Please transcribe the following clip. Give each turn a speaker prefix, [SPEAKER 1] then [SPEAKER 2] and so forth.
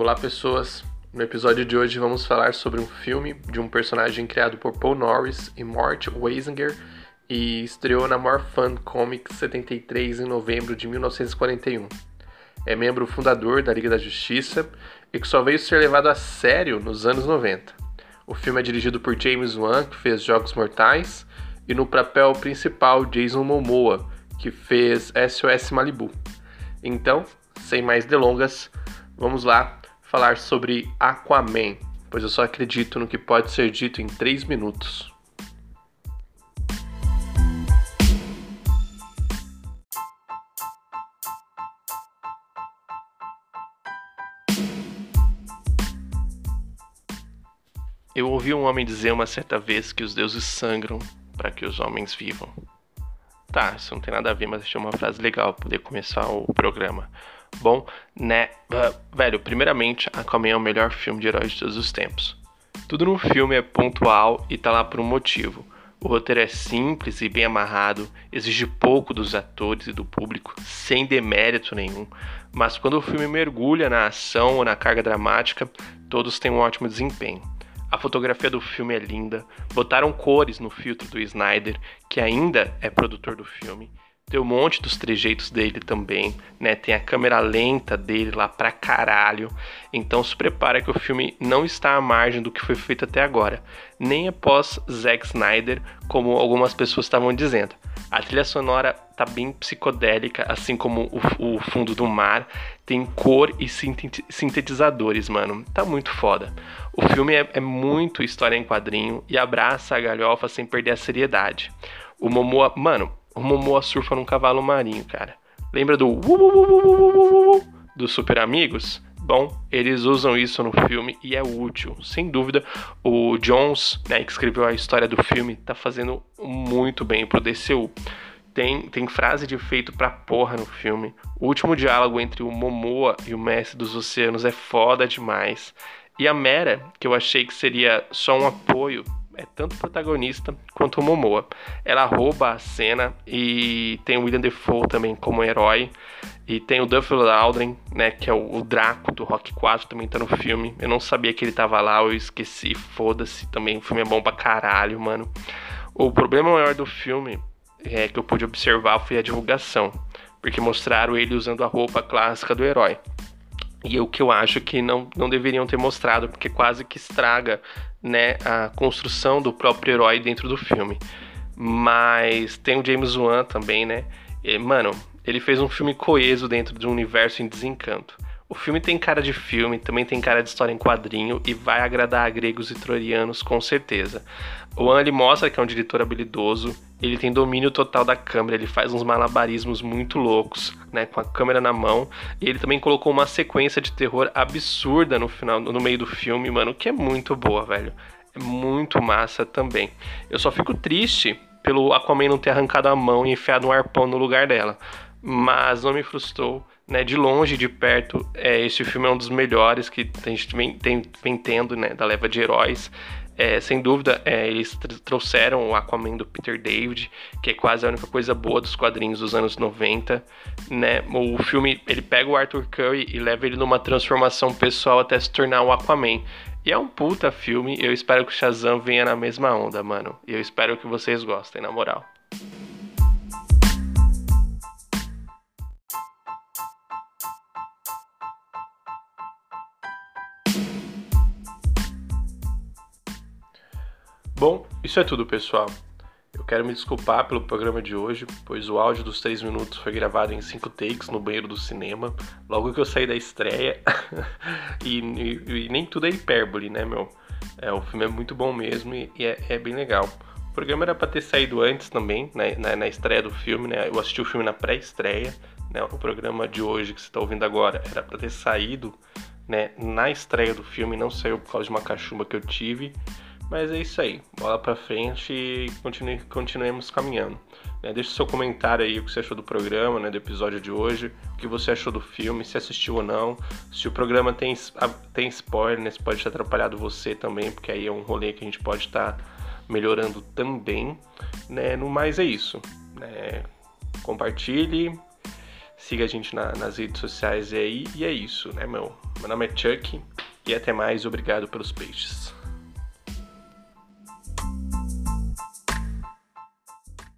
[SPEAKER 1] Olá, pessoas. No episódio de hoje vamos falar sobre um filme de um personagem criado por Paul Norris e Mort Weisinger e estreou na More Fun Comics 73 em novembro de 1941. É membro fundador da Liga da Justiça e que só veio ser levado a sério nos anos 90. O filme é dirigido por James Wan, que fez Jogos Mortais, e no papel principal Jason Momoa, que fez SOS Malibu. Então, sem mais delongas, vamos lá falar sobre Aquaman, pois eu só acredito no que pode ser dito em 3 minutos. Eu ouvi um homem dizer uma certa vez que os deuses sangram para que os homens vivam. Tá, isso não tem nada a ver, mas achei uma frase legal poder começar o programa. Bom, né? Uh, velho, primeiramente, Aquaman é o melhor filme de heróis de todos os tempos. Tudo no filme é pontual e tá lá por um motivo. O roteiro é simples e bem amarrado, exige pouco dos atores e do público, sem demérito nenhum, mas quando o filme mergulha na ação ou na carga dramática, todos têm um ótimo desempenho. A fotografia do filme é linda, botaram cores no filtro do Snyder, que ainda é produtor do filme, tem um monte dos trejeitos dele também, né? Tem a câmera lenta dele lá pra caralho. Então se prepara que o filme não está à margem do que foi feito até agora. Nem após Zack Snyder, como algumas pessoas estavam dizendo. A trilha sonora tá bem psicodélica, assim como o, o fundo do mar. Tem cor e sintetizadores, mano. Tá muito foda. O filme é, é muito história em quadrinho e abraça a galhofa sem perder a seriedade. O Momoa, mano, o Momoa surfa num cavalo marinho, cara. Lembra do do Super Amigos? Bom, eles usam isso no filme e é útil. Sem dúvida, o Jones, né, que escreveu a história do filme, tá fazendo muito bem pro DCU. Tem, tem frase de efeito pra porra no filme. O último diálogo entre o Momoa e o Mestre dos Oceanos é foda demais. E a Mera, que eu achei que seria só um apoio é tanto protagonista quanto o Momoa. Ela rouba a cena e tem o William Defoe também como herói. E tem o Duffel Aldrin, né, que é o, o, Draco do Rock 4, também tá no filme. Eu não sabia que ele tava lá, eu esqueci, foda-se. Também o filme é bom pra caralho, mano. O problema maior do filme é, que eu pude observar foi a divulgação. Porque mostraram ele usando a roupa clássica do herói. E o que eu acho que não, não deveriam ter mostrado, porque quase que estraga né, a construção do próprio herói dentro do filme. Mas tem o James Wan também, né? E, mano, ele fez um filme coeso dentro de um universo em desencanto. O filme tem cara de filme, também tem cara de história em quadrinho e vai agradar a gregos e troianos com certeza. O An ele mostra que é um diretor habilidoso, ele tem domínio total da câmera, ele faz uns malabarismos muito loucos, né, com a câmera na mão, e ele também colocou uma sequência de terror absurda no final, no meio do filme, mano, que é muito boa, velho. É muito massa também. Eu só fico triste pelo Aquaman não ter arrancado a mão e enfiado um arpão no lugar dela, mas não me frustrou né, de longe, de perto, é, esse filme é um dos melhores que a gente vem, tem, vem tendo, né, da leva de heróis. É, sem dúvida, é, eles trouxeram o Aquaman do Peter David, que é quase a única coisa boa dos quadrinhos dos anos 90. Né? O filme ele pega o Arthur Curry e leva ele numa transformação pessoal até se tornar o Aquaman. E é um puta filme, eu espero que o Shazam venha na mesma onda, mano. E eu espero que vocês gostem, na moral. Bom, isso é tudo, pessoal. Eu quero me desculpar pelo programa de hoje, pois o áudio dos 3 minutos foi gravado em 5 takes no banheiro do cinema, logo que eu saí da estreia. e, e, e, nem tudo é hipérbole, né, meu? É, o filme é muito bom mesmo e, e é, é, bem legal. O programa era para ter saído antes também, né, na, na, estreia do filme, né? Eu assisti o filme na pré-estreia, né? O programa de hoje que você está ouvindo agora era para ter saído né, na estreia do filme, não saiu por causa de uma cachumba que eu tive. Mas é isso aí, bola pra frente e continue, continuemos caminhando. Né? Deixe seu comentário aí o que você achou do programa, né, do episódio de hoje, o que você achou do filme, se assistiu ou não, se o programa tem, tem spoiler, né, se pode ter atrapalhado você também, porque aí é um rolê que a gente pode estar tá melhorando também. Né? No mais é isso. Né? Compartilhe, Siga a gente na, nas redes sociais aí. E é isso, né, meu? Meu nome é Chuck e até mais. Obrigado pelos peixes.